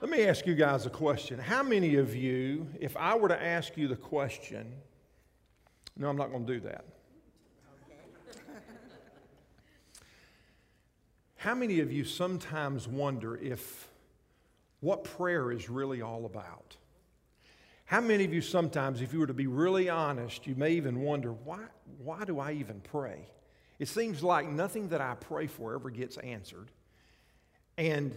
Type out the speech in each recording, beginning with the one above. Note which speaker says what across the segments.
Speaker 1: Let me ask you guys a question. How many of you, if I were to ask you the question, no, I'm not going to do that. How many of you sometimes wonder if what prayer is really all about? How many of you sometimes, if you were to be really honest, you may even wonder, why, why do I even pray? It seems like nothing that I pray for ever gets answered. And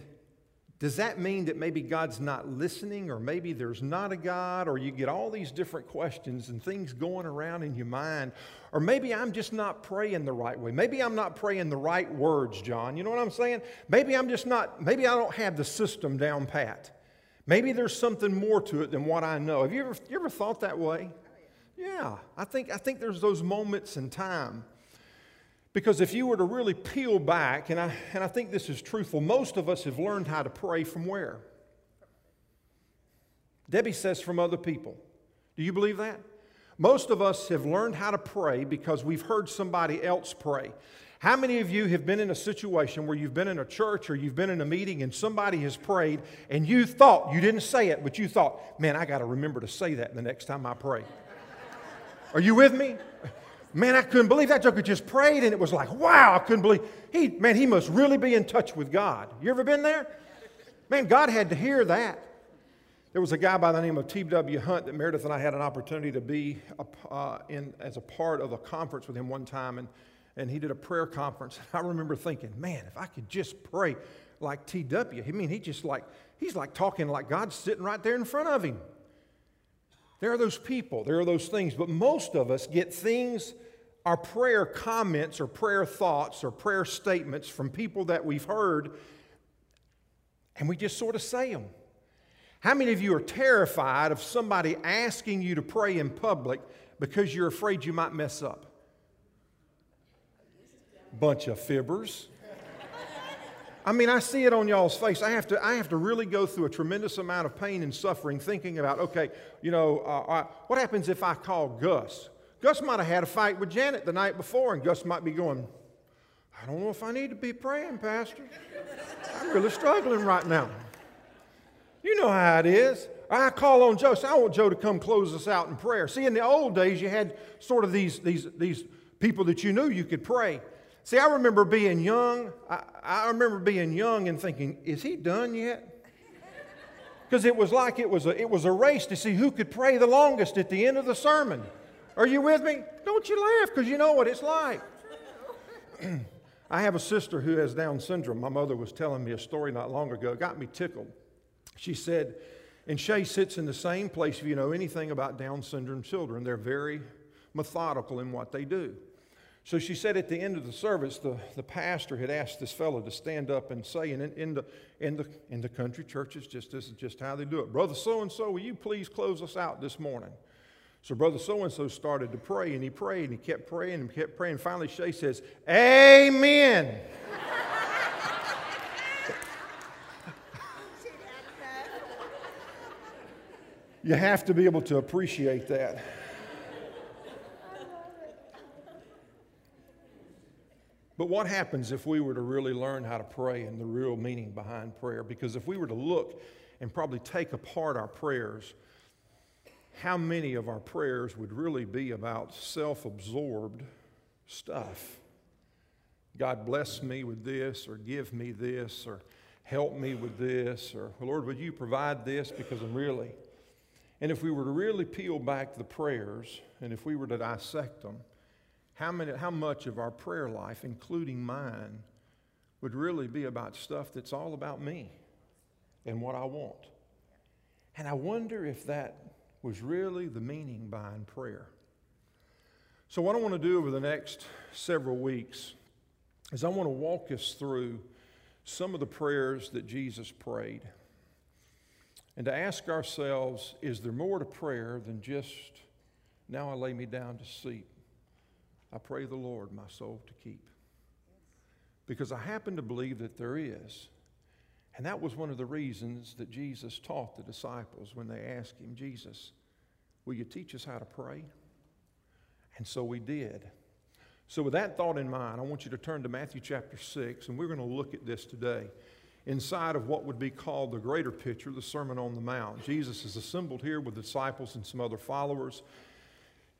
Speaker 1: does that mean that maybe God's not listening, or maybe there's not a God, or you get all these different questions and things going around in your mind? Or maybe I'm just not praying the right way. Maybe I'm not praying the right words, John. You know what I'm saying? Maybe I'm just not, maybe I don't have the system down pat. Maybe there's something more to it than what I know. Have you ever, you ever thought that way? Yeah, I think, I think there's those moments in time. Because if you were to really peel back, and I, and I think this is truthful, most of us have learned how to pray from where? Debbie says from other people. Do you believe that? Most of us have learned how to pray because we've heard somebody else pray. How many of you have been in a situation where you've been in a church or you've been in a meeting and somebody has prayed and you thought, you didn't say it, but you thought, man, I got to remember to say that the next time I pray? Are you with me? Man, I couldn't believe that joker just prayed, and it was like, wow, I couldn't believe. He, man, he must really be in touch with God. You ever been there? Man, God had to hear that. There was a guy by the name of T.W. Hunt that Meredith and I had an opportunity to be uh, in as a part of a conference with him one time, and, and he did a prayer conference. I remember thinking, man, if I could just pray like T.W., I mean, he just like, he's like talking like God's sitting right there in front of him. There are those people, there are those things, but most of us get things, our prayer comments or prayer thoughts or prayer statements from people that we've heard, and we just sort of say them. How many of you are terrified of somebody asking you to pray in public because you're afraid you might mess up? Bunch of fibbers. I mean, I see it on y'all's face. I have to, I have to really go through a tremendous amount of pain and suffering thinking about, okay, you know, uh, what happens if I call Gus? Gus might have had a fight with Janet the night before, and Gus might be going, I don't know if I need to be praying, Pastor. I'm really struggling right now. You know how it is. I call on Joe. So I want Joe to come close us out in prayer. See, in the old days, you had sort of these, these, these people that you knew you could pray. See, I remember being young. I, I remember being young and thinking, is he done yet? Because it was like it was, a, it was a race to see who could pray the longest at the end of the sermon. Are you with me? Don't you laugh because you know what it's like. I have a sister who has Down syndrome. My mother was telling me a story not long ago. It got me tickled. She said, and Shay sits in the same place if you know anything about Down syndrome children. They're very methodical in what they do. So she said at the end of the service, the, the pastor had asked this fellow to stand up and say, and in, in, the, in, the, in the country churches, just this is just how they do it. Brother so and so, will you please close us out this morning? So brother so and so started to pray, and he prayed, and he kept praying, and kept praying. Finally, Shay says, Amen. you have to be able to appreciate that. But what happens if we were to really learn how to pray and the real meaning behind prayer? Because if we were to look and probably take apart our prayers, how many of our prayers would really be about self absorbed stuff? God bless me with this, or give me this, or help me with this, or Lord, would you provide this because I'm really. And if we were to really peel back the prayers and if we were to dissect them, how, many, how much of our prayer life, including mine, would really be about stuff that's all about me and what I want. And I wonder if that was really the meaning behind prayer. So, what I want to do over the next several weeks is I want to walk us through some of the prayers that Jesus prayed and to ask ourselves is there more to prayer than just now I lay me down to sleep? I pray the Lord my soul to keep. Because I happen to believe that there is. And that was one of the reasons that Jesus taught the disciples when they asked him, Jesus, will you teach us how to pray? And so we did. So, with that thought in mind, I want you to turn to Matthew chapter 6, and we're going to look at this today. inside of what would be called the greater picture, the Sermon on the Mount. Jesus is assembled here with disciples and some other followers.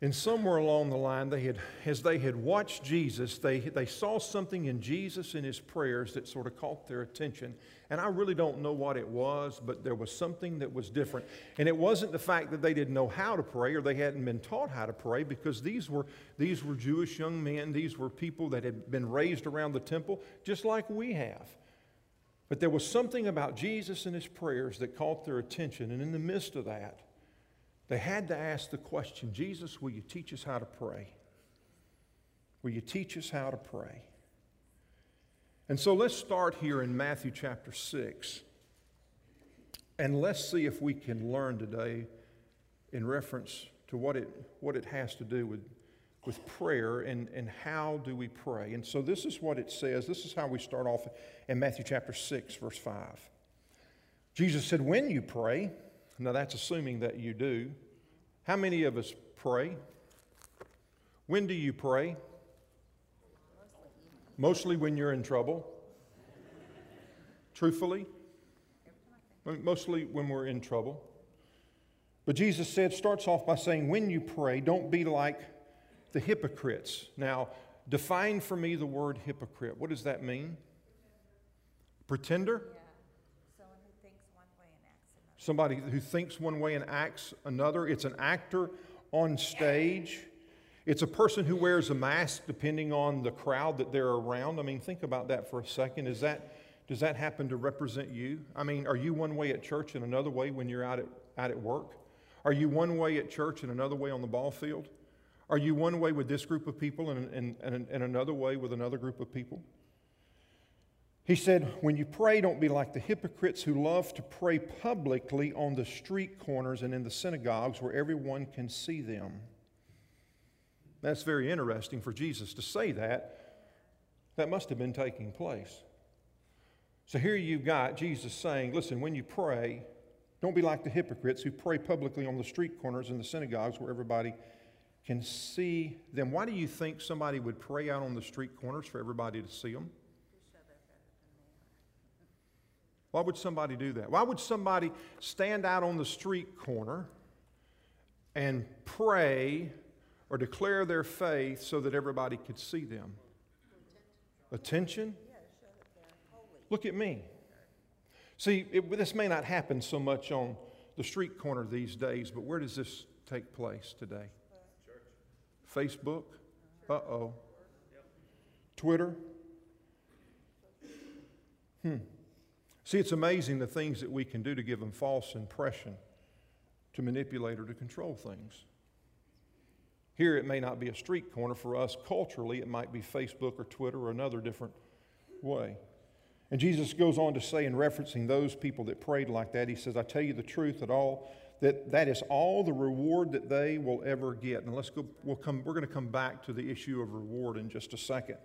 Speaker 1: And somewhere along the line, they had, as they had watched Jesus, they, they saw something in Jesus in his prayers that sort of caught their attention. And I really don't know what it was, but there was something that was different. And it wasn't the fact that they didn't know how to pray or they hadn't been taught how to pray, because these were, these were Jewish young men. These were people that had been raised around the temple, just like we have. But there was something about Jesus and his prayers that caught their attention. And in the midst of that, they had to ask the question Jesus, will you teach us how to pray? Will you teach us how to pray? And so let's start here in Matthew chapter 6. And let's see if we can learn today in reference to what it, what it has to do with, with prayer and, and how do we pray. And so this is what it says. This is how we start off in Matthew chapter 6, verse 5. Jesus said, When you pray, now, that's assuming that you do. How many of us pray? When do you pray? Mostly when you're in trouble. Truthfully? Mostly when we're in trouble. But Jesus said, starts off by saying, when you pray, don't be like the hypocrites. Now, define for me the word hypocrite. What does that mean? Pretender? Somebody who thinks one way and acts another. It's an actor on stage. It's a person who wears a mask depending on the crowd that they're around. I mean, think about that for a second. Is that, does that happen to represent you? I mean, are you one way at church and another way when you're out at, out at work? Are you one way at church and another way on the ball field? Are you one way with this group of people and, and, and, and another way with another group of people? He said, When you pray, don't be like the hypocrites who love to pray publicly on the street corners and in the synagogues where everyone can see them. That's very interesting for Jesus to say that. That must have been taking place. So here you've got Jesus saying, Listen, when you pray, don't be like the hypocrites who pray publicly on the street corners and the synagogues where everybody can see them. Why do you think somebody would pray out on the street corners for everybody to see them? Why would somebody do that? Why would somebody stand out on the street corner and pray or declare their faith so that everybody could see them? Attention? Look at me. See, it, this may not happen so much on the street corner these days, but where does this take place today? Church. Facebook? Uh oh. Twitter? Hmm. See, it's amazing the things that we can do to give them false impression, to manipulate or to control things. Here, it may not be a street corner. For us, culturally, it might be Facebook or Twitter or another different way. And Jesus goes on to say, in referencing those people that prayed like that, he says, I tell you the truth that all that that is all the reward that they will ever get. And let's go, we'll come, we're going to come back to the issue of reward in just a second.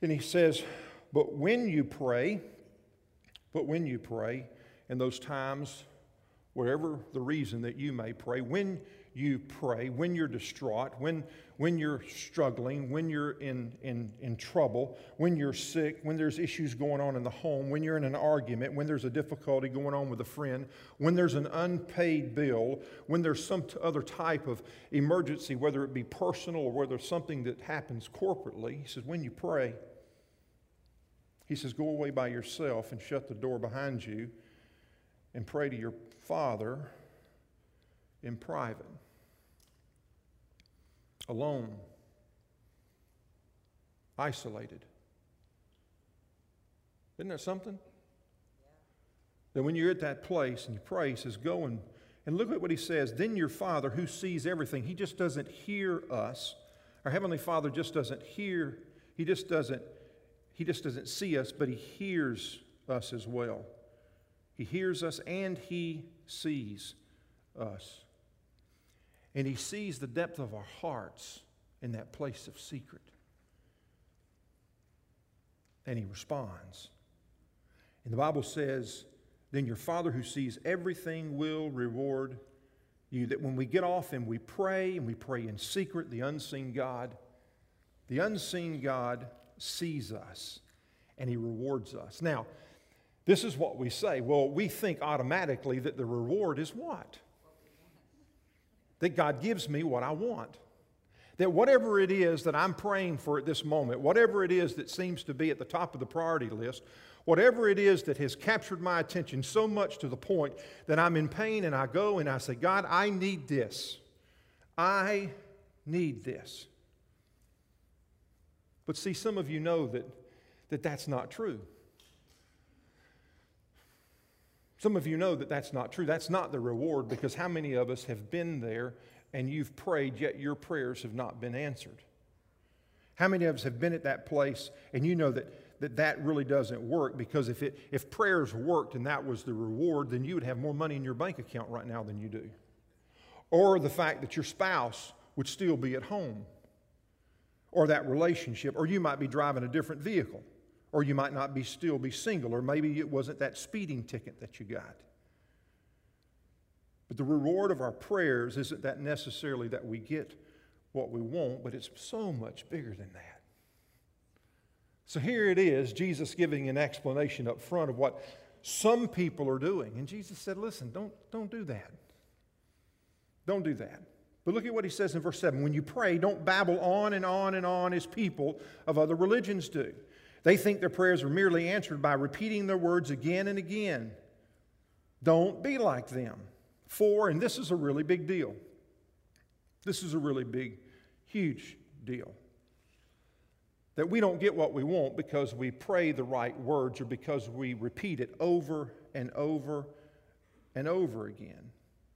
Speaker 1: And he says, But when you pray, but when you pray, in those times, whatever the reason that you may pray, when you pray, when you're distraught, when, when you're struggling, when you're in, in, in trouble, when you're sick, when there's issues going on in the home, when you're in an argument, when there's a difficulty going on with a friend, when there's an unpaid bill, when there's some other type of emergency, whether it be personal or whether it's something that happens corporately, he says, when you pray, he says, Go away by yourself and shut the door behind you and pray to your Father in private, alone, isolated. Isn't that something? That when you're at that place and you pray, he says, Go and, and look at what he says. Then your Father, who sees everything, he just doesn't hear us. Our Heavenly Father just doesn't hear, he just doesn't he just doesn't see us, but He hears us as well. He hears us and He sees us. And He sees the depth of our hearts in that place of secret. And He responds. And the Bible says, then your Father who sees everything will reward you. That when we get off and we pray, and we pray in secret, the unseen God, the unseen God sees us and he rewards us. Now, this is what we say. Well, we think automatically that the reward is what? That God gives me what I want. That whatever it is that I'm praying for at this moment, whatever it is that seems to be at the top of the priority list, whatever it is that has captured my attention so much to the point that I'm in pain and I go and I say, God, I need this. I need this. But see, some of you know that, that that's not true. Some of you know that that's not true. That's not the reward because how many of us have been there and you've prayed, yet your prayers have not been answered? How many of us have been at that place and you know that that, that really doesn't work because if, it, if prayers worked and that was the reward, then you would have more money in your bank account right now than you do? Or the fact that your spouse would still be at home or that relationship, or you might be driving a different vehicle, or you might not be still be single, or maybe it wasn't that speeding ticket that you got. But the reward of our prayers isn't that necessarily that we get what we want, but it's so much bigger than that. So here it is, Jesus giving an explanation up front of what some people are doing. And Jesus said, Listen, don't, don't do that. Don't do that. But look at what he says in verse 7 When you pray, don't babble on and on and on as people of other religions do. They think their prayers are merely answered by repeating their words again and again. Don't be like them. For, and this is a really big deal. This is a really big, huge deal. That we don't get what we want because we pray the right words or because we repeat it over and over and over again.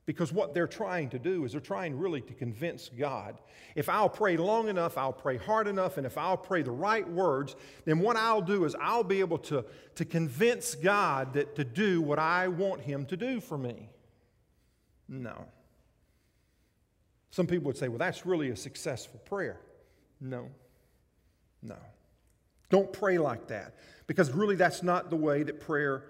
Speaker 1: Because what they're trying to do is they're trying really to convince God. If I'll pray long enough, I'll pray hard enough, and if I'll pray the right words, then what I'll do is I'll be able to, to convince God that to do what I want Him to do for me. No. Some people would say, well, that's really a successful prayer. No. No. Don't pray like that because really that's not the way that prayer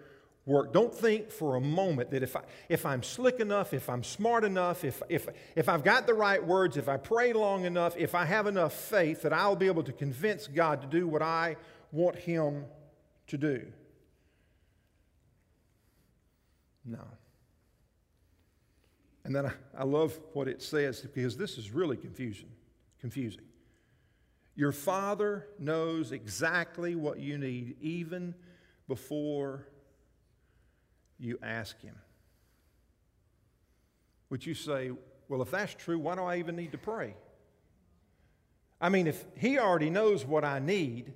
Speaker 1: work. Don't think for a moment that if, I, if I'm slick enough, if I'm smart enough, if, if, if I've got the right words, if I pray long enough, if I have enough faith, that I'll be able to convince God to do what I want Him to do. No. And then I, I love what it says because this is really confusion, confusing. Your Father knows exactly what you need even before you ask Him. Would you say, well, if that's true, why do I even need to pray? I mean, if He already knows what I need,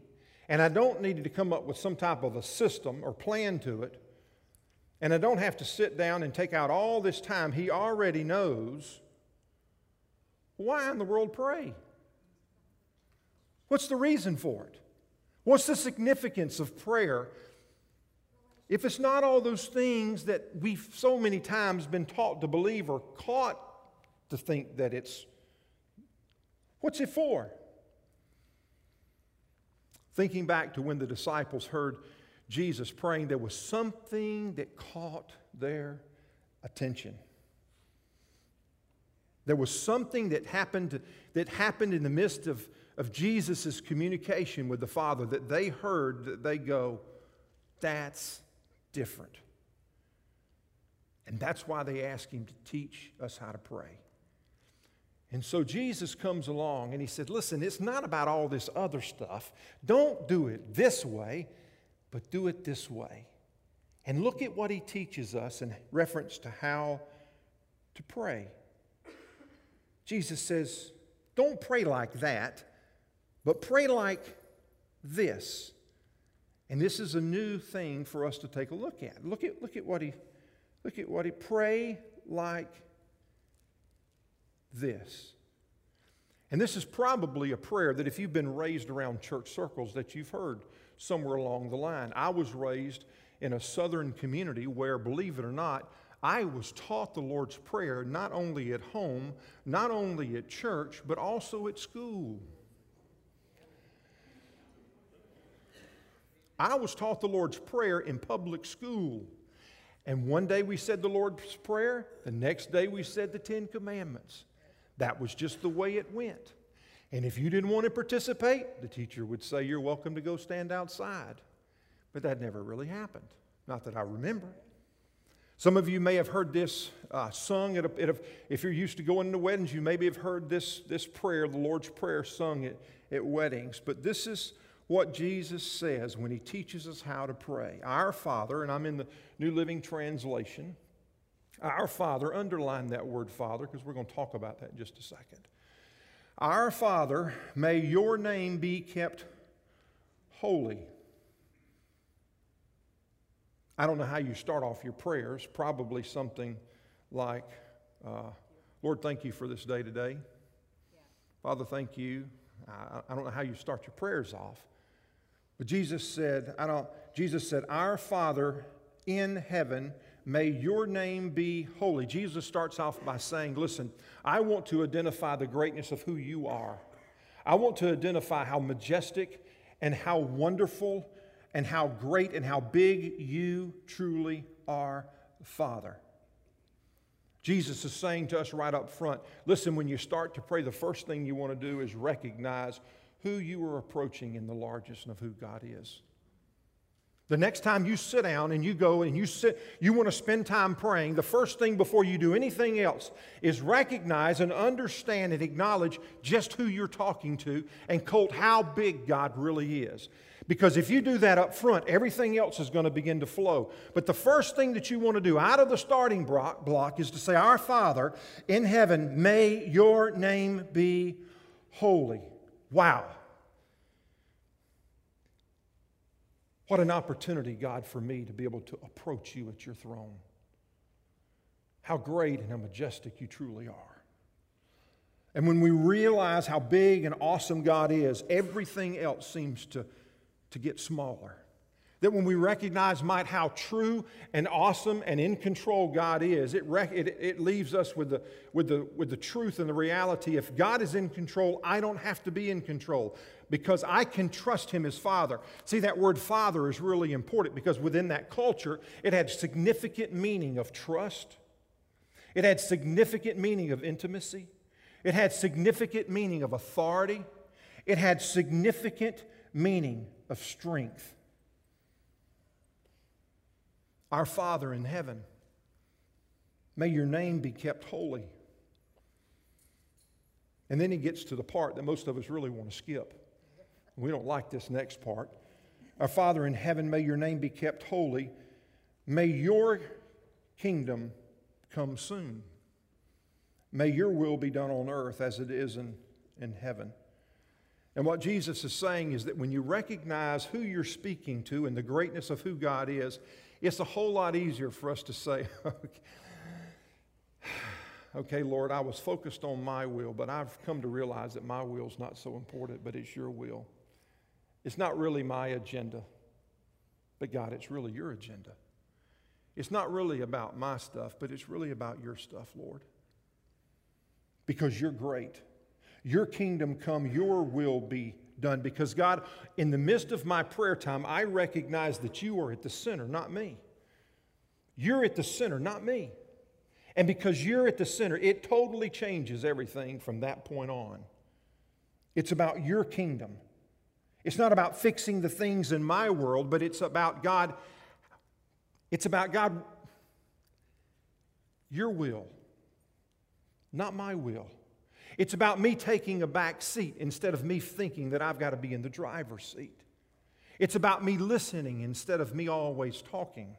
Speaker 1: and I don't need to come up with some type of a system or plan to it, and I don't have to sit down and take out all this time, He already knows, why in the world pray? What's the reason for it? What's the significance of prayer if it's not all those things that we've so many times been taught to believe or caught to think that it's, what's it for? Thinking back to when the disciples heard Jesus praying, there was something that caught their attention. There was something that happened, that happened in the midst of, of Jesus' communication with the Father that they heard that they go, that's different. And that's why they ask him to teach us how to pray. And so Jesus comes along and he said, Listen, it's not about all this other stuff. Don't do it this way, but do it this way. And look at what he teaches us in reference to how to pray. Jesus says, Don't pray like that, but pray like this. And this is a new thing for us to take a look at. Look at, look at what he look at what he pray like this. And this is probably a prayer that if you've been raised around church circles that you've heard somewhere along the line. I was raised in a southern community where, believe it or not, I was taught the Lord's Prayer not only at home, not only at church, but also at school. I was taught the Lord's Prayer in public school. And one day we said the Lord's Prayer, the next day we said the Ten Commandments. That was just the way it went. And if you didn't want to participate, the teacher would say, You're welcome to go stand outside. But that never really happened. Not that I remember. Some of you may have heard this uh, sung at, a, at a, if you're used to going to weddings, you maybe have heard this, this prayer, the Lord's Prayer, sung at, at weddings. But this is what Jesus says when he teaches us how to pray. Our Father, and I'm in the New Living Translation, our Father, underline that word Father because we're going to talk about that in just a second. Our Father, may your name be kept holy. I don't know how you start off your prayers, probably something like, uh, Lord, thank you for this day today. Yeah. Father, thank you. I, I don't know how you start your prayers off. But Jesus said, I don't, Jesus said, Our Father in heaven, may your name be holy. Jesus starts off by saying, Listen, I want to identify the greatness of who you are. I want to identify how majestic and how wonderful and how great and how big you truly are, Father. Jesus is saying to us right up front listen, when you start to pray, the first thing you want to do is recognize who you are approaching in the largest and of who God is. The next time you sit down and you go and you sit, you want to spend time praying, the first thing before you do anything else is recognize and understand and acknowledge just who you're talking to and colt how big God really is. Because if you do that up front, everything else is going to begin to flow. But the first thing that you want to do out of the starting block is to say, Our Father in heaven, may your name be holy. Wow. What an opportunity, God, for me to be able to approach you at your throne. How great and how majestic you truly are. And when we realize how big and awesome God is, everything else seems to, to get smaller. That when we recognize, might, how true and awesome and in control God is, it, rec- it, it leaves us with the, with, the, with the truth and the reality. If God is in control, I don't have to be in control because I can trust him as father. See, that word father is really important because within that culture, it had significant meaning of trust, it had significant meaning of intimacy, it had significant meaning of authority, it had significant meaning of strength. Our Father in heaven, may your name be kept holy. And then he gets to the part that most of us really want to skip. We don't like this next part. Our Father in heaven, may your name be kept holy. May your kingdom come soon. May your will be done on earth as it is in, in heaven. And what Jesus is saying is that when you recognize who you're speaking to and the greatness of who God is, it's a whole lot easier for us to say, okay, Lord, I was focused on my will, but I've come to realize that my will is not so important, but it's your will. It's not really my agenda, but God, it's really your agenda. It's not really about my stuff, but it's really about your stuff, Lord. Because you're great. Your kingdom come, your will be done. Because, God, in the midst of my prayer time, I recognize that you are at the center, not me. You're at the center, not me. And because you're at the center, it totally changes everything from that point on. It's about your kingdom. It's not about fixing the things in my world, but it's about God. It's about God, your will, not my will. It's about me taking a back seat instead of me thinking that I've got to be in the driver's seat. It's about me listening instead of me always talking.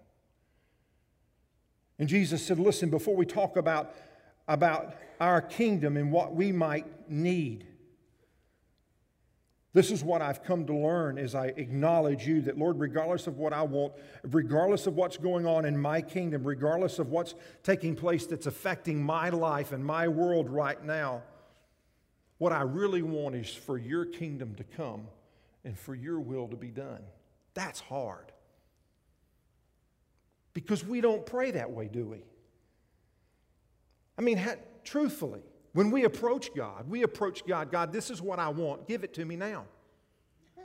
Speaker 1: And Jesus said, Listen, before we talk about, about our kingdom and what we might need, this is what I've come to learn as I acknowledge you that, Lord, regardless of what I want, regardless of what's going on in my kingdom, regardless of what's taking place that's affecting my life and my world right now, what I really want is for your kingdom to come and for your will to be done. That's hard. Because we don't pray that way, do we? I mean, truthfully, when we approach God, we approach God, God, this is what I want. Give it to me now.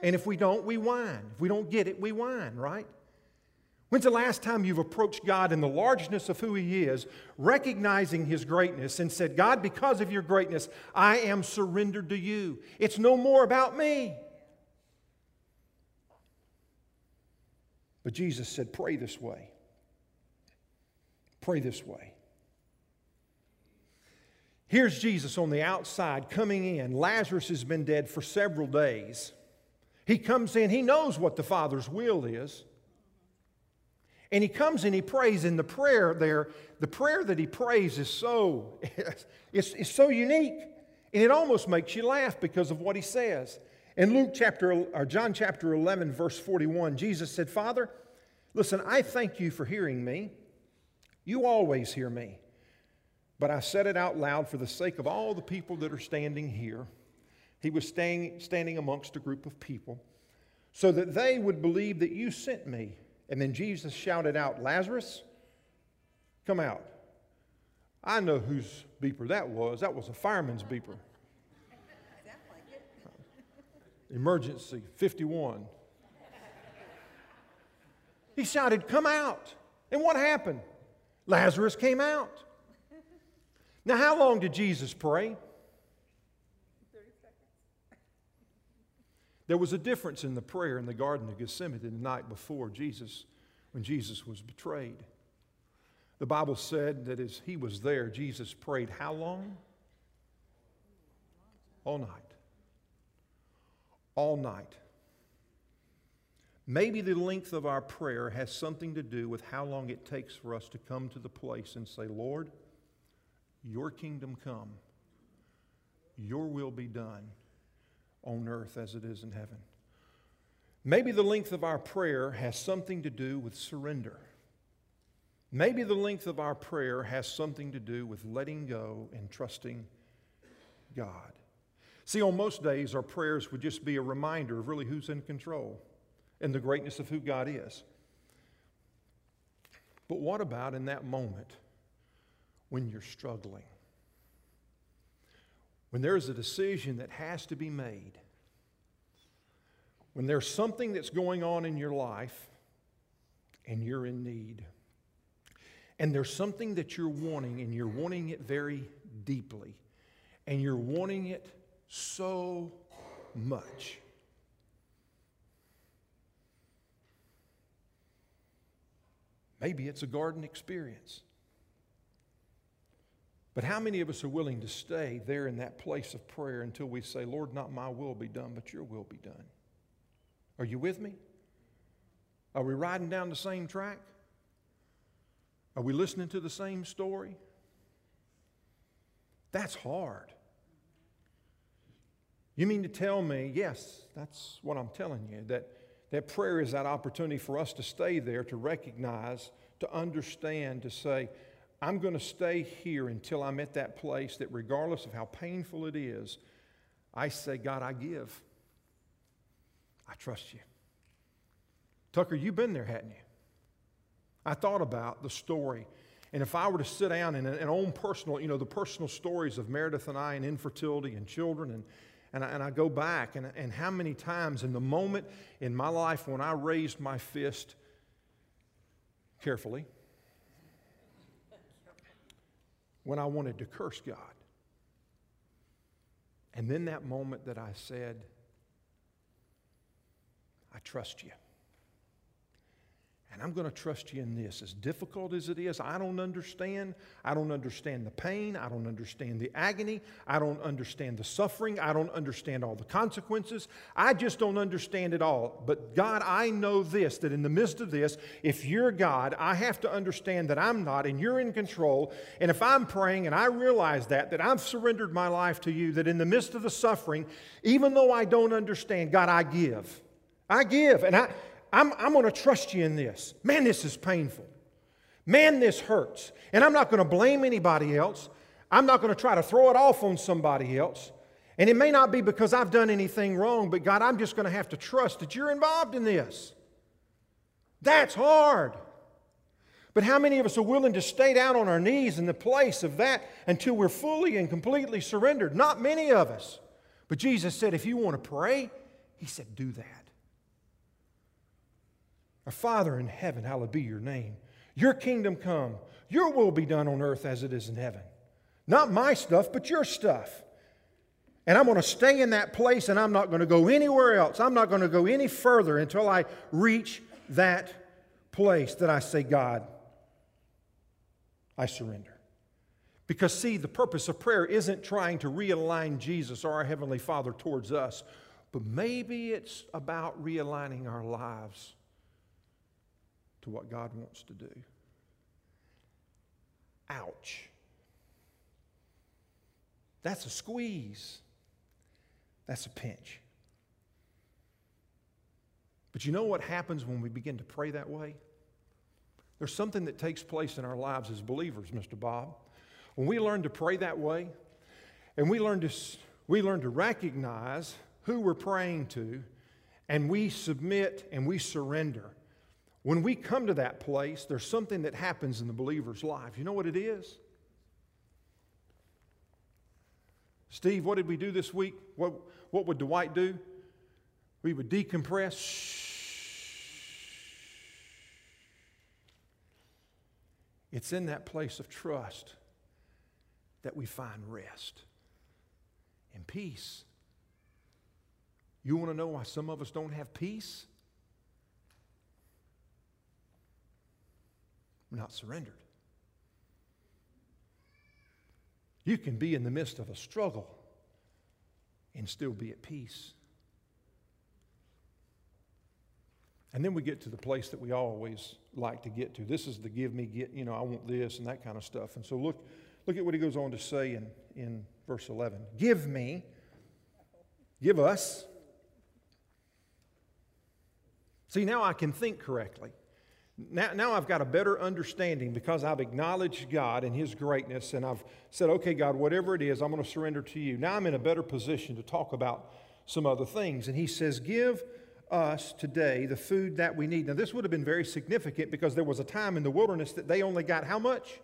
Speaker 1: And if we don't, we whine. If we don't get it, we whine, right? When's the last time you've approached God in the largeness of who He is, recognizing His greatness, and said, God, because of your greatness, I am surrendered to you? It's no more about me. But Jesus said, Pray this way. Pray this way. Here's Jesus on the outside coming in. Lazarus has been dead for several days. He comes in, he knows what the Father's will is. And he comes and he prays, and the prayer there, the prayer that he prays is so, it's, it's so unique. And it almost makes you laugh because of what he says. In Luke chapter, or John chapter 11, verse 41, Jesus said, Father, listen, I thank you for hearing me. You always hear me. But I said it out loud for the sake of all the people that are standing here. He was standing, standing amongst a group of people so that they would believe that you sent me. And then Jesus shouted out, Lazarus, come out. I know whose beeper that was. That was a fireman's beeper. Emergency 51. He shouted, Come out. And what happened? Lazarus came out. Now, how long did Jesus pray? There was a difference in the prayer in the Garden of Gethsemane the night before Jesus, when Jesus was betrayed. The Bible said that as he was there, Jesus prayed how long? All night. All night. Maybe the length of our prayer has something to do with how long it takes for us to come to the place and say, Lord, your kingdom come, your will be done on earth as it is in heaven. Maybe the length of our prayer has something to do with surrender. Maybe the length of our prayer has something to do with letting go and trusting God. See, on most days, our prayers would just be a reminder of really who's in control and the greatness of who God is. But what about in that moment when you're struggling. When there's a decision that has to be made. When there's something that's going on in your life and you're in need. And there's something that you're wanting and you're wanting it very deeply. And you're wanting it so much. Maybe it's a garden experience. But how many of us are willing to stay there in that place of prayer until we say, Lord, not my will be done, but your will be done? Are you with me? Are we riding down the same track? Are we listening to the same story? That's hard. You mean to tell me, yes, that's what I'm telling you, that, that prayer is that opportunity for us to stay there, to recognize, to understand, to say, I'm going to stay here until I'm at that place that, regardless of how painful it is, I say, God, I give. I trust you. Tucker, you've been there, hadn't you? I thought about the story. And if I were to sit down and, and own personal, you know, the personal stories of Meredith and I and infertility and children, and, and, I, and I go back, and, and how many times in the moment in my life when I raised my fist carefully, when I wanted to curse God. And then that moment that I said, I trust you. And I'm going to trust you in this. As difficult as it is, I don't understand. I don't understand the pain. I don't understand the agony. I don't understand the suffering. I don't understand all the consequences. I just don't understand it all. But God, I know this that in the midst of this, if you're God, I have to understand that I'm not and you're in control. And if I'm praying and I realize that, that I've surrendered my life to you, that in the midst of the suffering, even though I don't understand, God, I give. I give. And I. I'm, I'm going to trust you in this. Man, this is painful. Man, this hurts. And I'm not going to blame anybody else. I'm not going to try to throw it off on somebody else. And it may not be because I've done anything wrong, but God, I'm just going to have to trust that you're involved in this. That's hard. But how many of us are willing to stay down on our knees in the place of that until we're fully and completely surrendered? Not many of us. But Jesus said, if you want to pray, He said, do that. Our Father in heaven, hallowed be your name. Your kingdom come. Your will be done on earth as it is in heaven. Not my stuff, but your stuff. And I'm going to stay in that place and I'm not going to go anywhere else. I'm not going to go any further until I reach that place that I say, God, I surrender. Because, see, the purpose of prayer isn't trying to realign Jesus or our Heavenly Father towards us, but maybe it's about realigning our lives to what God wants to do. Ouch. That's a squeeze. That's a pinch. But you know what happens when we begin to pray that way? There's something that takes place in our lives as believers, Mr. Bob. When we learn to pray that way, and we learn to, we learn to recognize who we're praying to, and we submit and we surrender. When we come to that place, there's something that happens in the believer's life. You know what it is? Steve, what did we do this week? What, what would Dwight do? We would decompress. It's in that place of trust that we find rest and peace. You want to know why some of us don't have peace? We're not surrendered. You can be in the midst of a struggle and still be at peace. And then we get to the place that we always like to get to. This is the give me, get, you know, I want this and that kind of stuff. And so look, look at what he goes on to say in, in verse 11. Give me, give us. See, now I can think correctly. Now, now I've got a better understanding because I've acknowledged God and His greatness, and I've said, okay, God, whatever it is, I'm going to surrender to you. Now I'm in a better position to talk about some other things. And He says, Give us today the food that we need. Now, this would have been very significant because there was a time in the wilderness that they only got how much?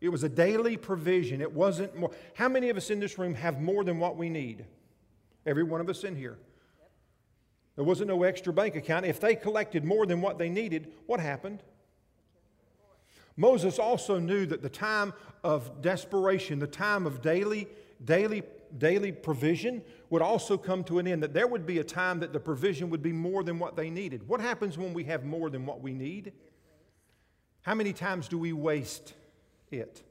Speaker 1: It was a daily provision. It wasn't more. How many of us in this room have more than what we need? Every one of us in here. There wasn't no extra bank account. If they collected more than what they needed, what happened? Moses also knew that the time of desperation, the time of daily, daily, daily provision would also come to an end, that there would be a time that the provision would be more than what they needed. What happens when we have more than what we need? How many times do we waste it?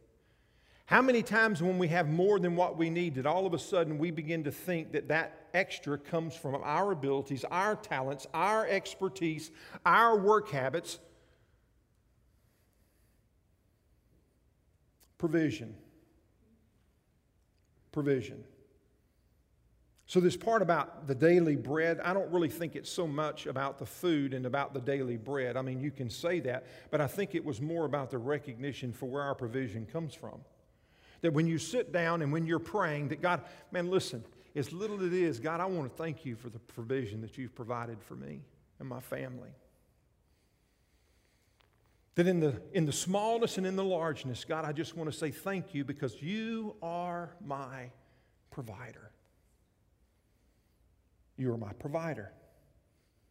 Speaker 1: How many times when we have more than what we need, that all of a sudden we begin to think that that extra comes from our abilities, our talents, our expertise, our work habits? Provision. Provision. So, this part about the daily bread, I don't really think it's so much about the food and about the daily bread. I mean, you can say that, but I think it was more about the recognition for where our provision comes from. That when you sit down and when you're praying, that God, man, listen, as little as it is, God, I want to thank you for the provision that you've provided for me and my family. That in the, in the smallness and in the largeness, God, I just want to say thank you because you are my provider. You are my provider.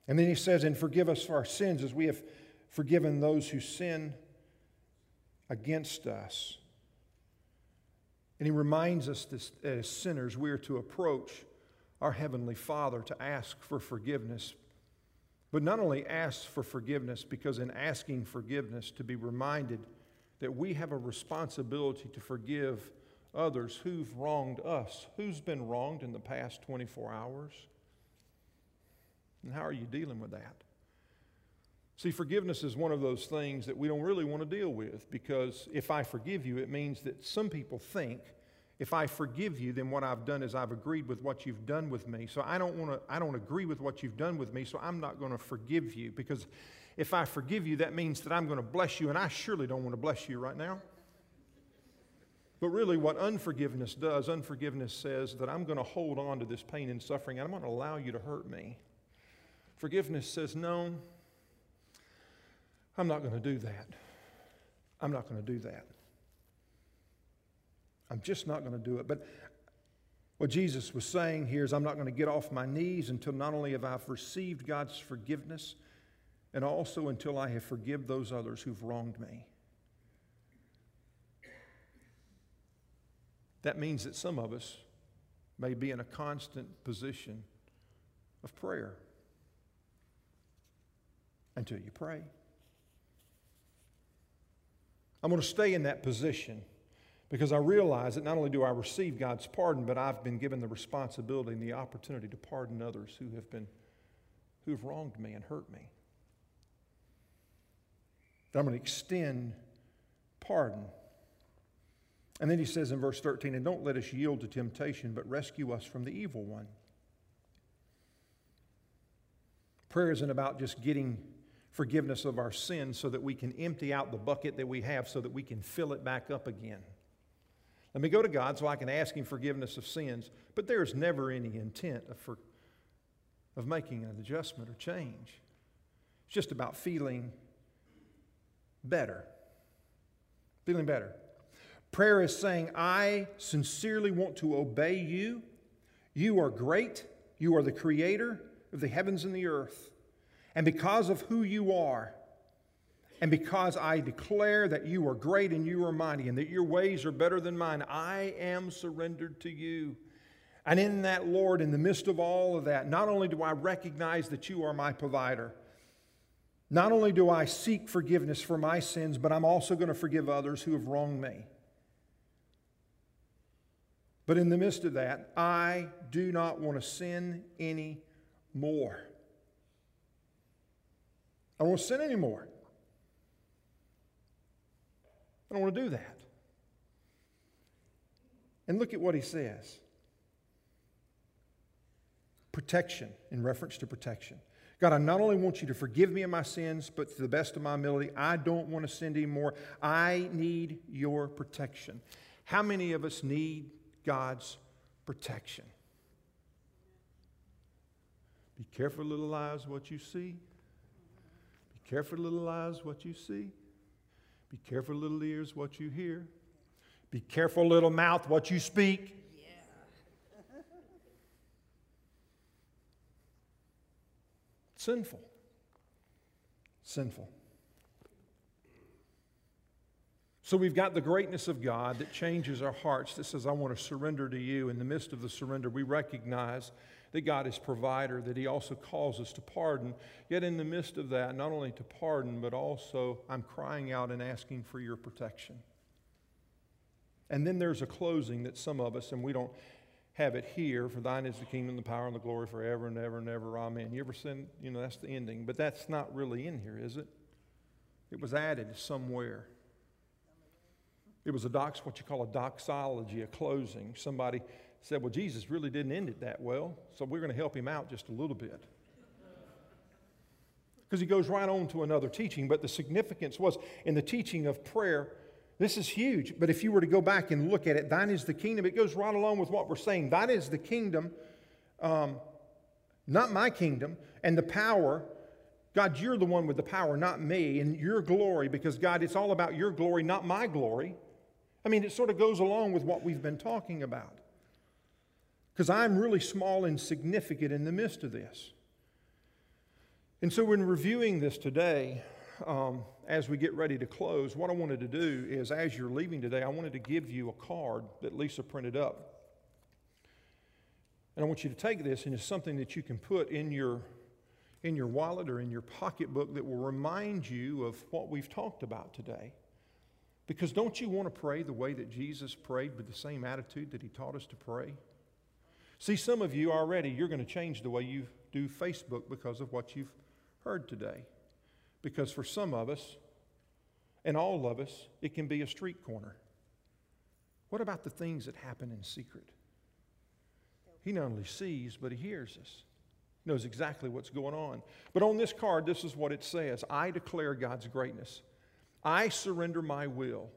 Speaker 1: And then he says, And forgive us for our sins as we have forgiven those who sin against us. And he reminds us that as sinners, we are to approach our Heavenly Father to ask for forgiveness. But not only ask for forgiveness, because in asking forgiveness, to be reminded that we have a responsibility to forgive others who've wronged us. Who's been wronged in the past 24 hours? And how are you dealing with that? See, forgiveness is one of those things that we don't really want to deal with because if I forgive you, it means that some people think if I forgive you, then what I've done is I've agreed with what you've done with me. So I don't want to, I don't agree with what you've done with me, so I'm not going to forgive you because if I forgive you, that means that I'm going to bless you, and I surely don't want to bless you right now. But really, what unforgiveness does, unforgiveness says that I'm going to hold on to this pain and suffering, and I'm going to allow you to hurt me. Forgiveness says, No, I'm not going to do that. I'm not going to do that. I'm just not going to do it. But what Jesus was saying here is, I'm not going to get off my knees until not only have I received God's forgiveness, and also until I have forgiven those others who've wronged me. That means that some of us may be in a constant position of prayer until you pray. I'm going to stay in that position because I realize that not only do I receive God's pardon, but I've been given the responsibility and the opportunity to pardon others who have been who have wronged me and hurt me. That I'm going to extend pardon. And then he says in verse 13, and don't let us yield to temptation, but rescue us from the evil one. Prayer isn't about just getting forgiveness of our sins so that we can empty out the bucket that we have so that we can fill it back up again. Let me go to God so I can ask Him forgiveness of sins, but there's never any intent of, for, of making an adjustment or change. It's just about feeling better. Feeling better. Prayer is saying, I sincerely want to obey you. You are great. You are the creator of the heavens and the earth. And because of who you are, and because I declare that you are great and you are mighty and that your ways are better than mine, I am surrendered to you. And in that, Lord, in the midst of all of that, not only do I recognize that you are my provider, not only do I seek forgiveness for my sins, but I'm also going to forgive others who have wronged me. But in the midst of that, I do not want to sin any more. I don't want to sin anymore. I don't want to do that. And look at what he says protection, in reference to protection. God, I not only want you to forgive me of my sins, but to the best of my ability, I don't want to sin anymore. I need your protection. How many of us need God's protection? Be careful, little eyes, what you see. Careful, little eyes, what you see. Be careful, little ears, what you hear. Be careful, little mouth, what you speak. Yeah. Sinful. Sinful. So we've got the greatness of God that changes our hearts that says, I want to surrender to you. In the midst of the surrender, we recognize that God is provider, that He also calls us to pardon. Yet, in the midst of that, not only to pardon, but also I'm crying out and asking for your protection. And then there's a closing that some of us, and we don't have it here, for thine is the kingdom, the power, and the glory forever and ever and ever. Amen. You ever seen, you know, that's the ending, but that's not really in here, is it? It was added somewhere. It was a dox, what you call a doxology, a closing. Somebody said, Well, Jesus really didn't end it that well, so we're going to help him out just a little bit. Because he goes right on to another teaching, but the significance was in the teaching of prayer. This is huge, but if you were to go back and look at it, thine is the kingdom. It goes right along with what we're saying. Thine is the kingdom, um, not my kingdom, and the power. God, you're the one with the power, not me, and your glory, because God, it's all about your glory, not my glory. I mean, it sort of goes along with what we've been talking about because I'm really small and significant in the midst of this. And so, when reviewing this today, um, as we get ready to close, what I wanted to do is, as you're leaving today, I wanted to give you a card that Lisa printed up. And I want you to take this, and it's something that you can put in your, in your wallet or in your pocketbook that will remind you of what we've talked about today. Because don't you want to pray the way that Jesus prayed with the same attitude that he taught us to pray? See, some of you already, you're going to change the way you do Facebook because of what you've heard today. Because for some of us, and all of us, it can be a street corner. What about the things that happen in secret? He not only sees, but he hears us. He knows exactly what's going on. But on this card, this is what it says I declare God's greatness. I surrender my will.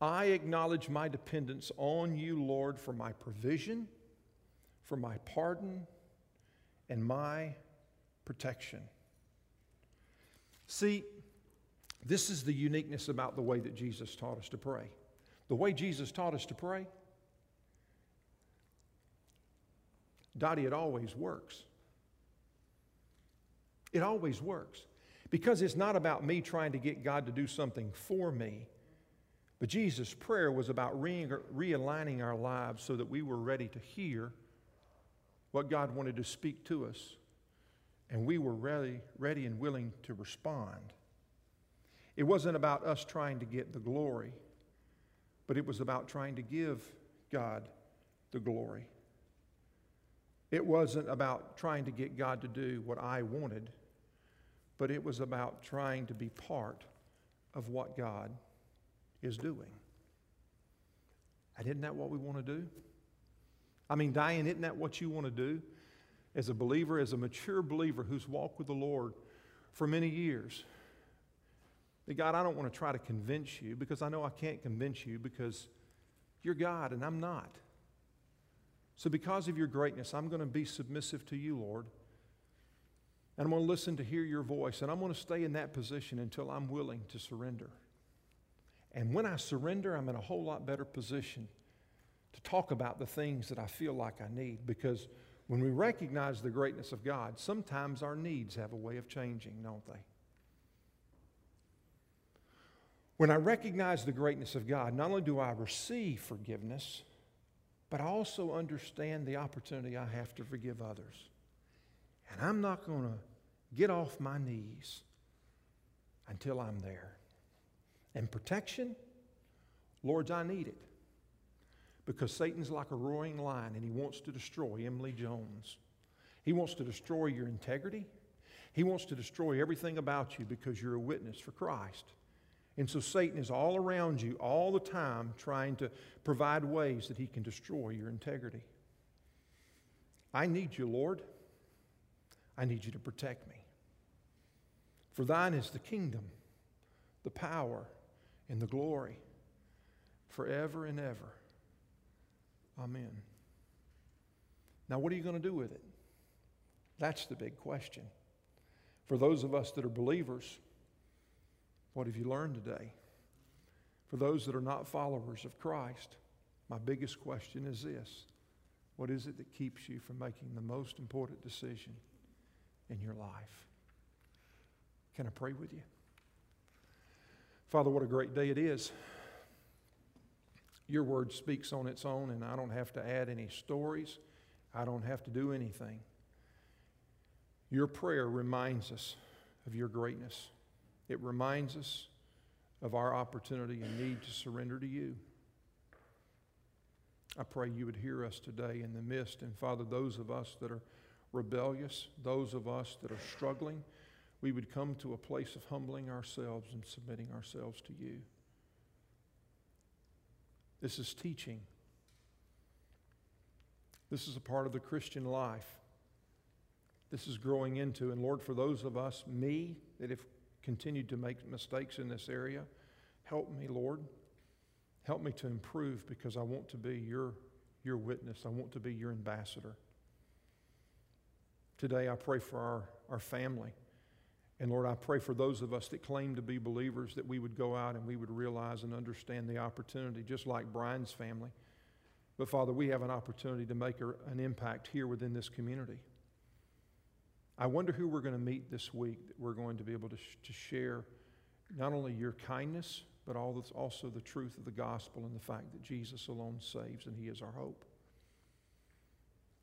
Speaker 1: I acknowledge my dependence on you, Lord, for my provision for my pardon and my protection. See, this is the uniqueness about the way that Jesus taught us to pray. The way Jesus taught us to pray, Dottie, it always works. It always works. Because it's not about me trying to get God to do something for me, but Jesus' prayer was about re- realigning our lives so that we were ready to hear what God wanted to speak to us, and we were ready, ready and willing to respond. It wasn't about us trying to get the glory, but it was about trying to give God the glory. It wasn't about trying to get God to do what I wanted, but it was about trying to be part of what God is doing. And isn't that what we want to do? I mean, Diane, isn't that what you want to do? As a believer, as a mature believer who's walked with the Lord for many years. That God, I don't want to try to convince you because I know I can't convince you because you're God and I'm not. So, because of your greatness, I'm going to be submissive to you, Lord. And I'm going to listen to hear your voice. And I'm going to stay in that position until I'm willing to surrender. And when I surrender, I'm in a whole lot better position to talk about the things that I feel like I need. Because when we recognize the greatness of God, sometimes our needs have a way of changing, don't they? When I recognize the greatness of God, not only do I receive forgiveness, but I also understand the opportunity I have to forgive others. And I'm not going to get off my knees until I'm there. And protection, Lords, I need it. Because Satan's like a roaring lion and he wants to destroy Emily Jones. He wants to destroy your integrity. He wants to destroy everything about you because you're a witness for Christ. And so Satan is all around you all the time trying to provide ways that he can destroy your integrity. I need you, Lord. I need you to protect me. For thine is the kingdom, the power, and the glory forever and ever. Amen. Now, what are you going to do with it? That's the big question. For those of us that are believers, what have you learned today? For those that are not followers of Christ, my biggest question is this What is it that keeps you from making the most important decision in your life? Can I pray with you? Father, what a great day it is. Your word speaks on its own, and I don't have to add any stories. I don't have to do anything. Your prayer reminds us of your greatness. It reminds us of our opportunity and need to surrender to you. I pray you would hear us today in the midst. And Father, those of us that are rebellious, those of us that are struggling, we would come to a place of humbling ourselves and submitting ourselves to you. This is teaching. This is a part of the Christian life. This is growing into. And Lord, for those of us, me, that have continued to make mistakes in this area, help me, Lord. Help me to improve because I want to be your, your witness. I want to be your ambassador. Today, I pray for our, our family. And Lord, I pray for those of us that claim to be believers that we would go out and we would realize and understand the opportunity, just like Brian's family. But Father, we have an opportunity to make an impact here within this community. I wonder who we're going to meet this week that we're going to be able to, sh- to share not only your kindness, but also the truth of the gospel and the fact that Jesus alone saves and he is our hope.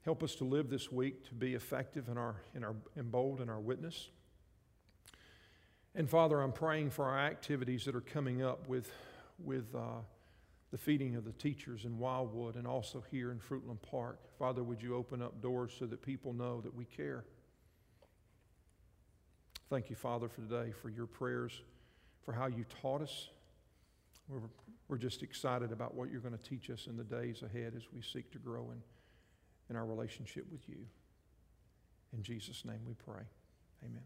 Speaker 1: Help us to live this week to be effective in our, in our, and bold in our witness. And Father, I'm praying for our activities that are coming up with, with uh, the feeding of the teachers in Wildwood and also here in Fruitland Park. Father, would you open up doors so that people know that we care? Thank you, Father, for today, for your prayers, for how you taught us. We're, we're just excited about what you're going to teach us in the days ahead as we seek to grow in, in our relationship with you. In Jesus' name we pray. Amen.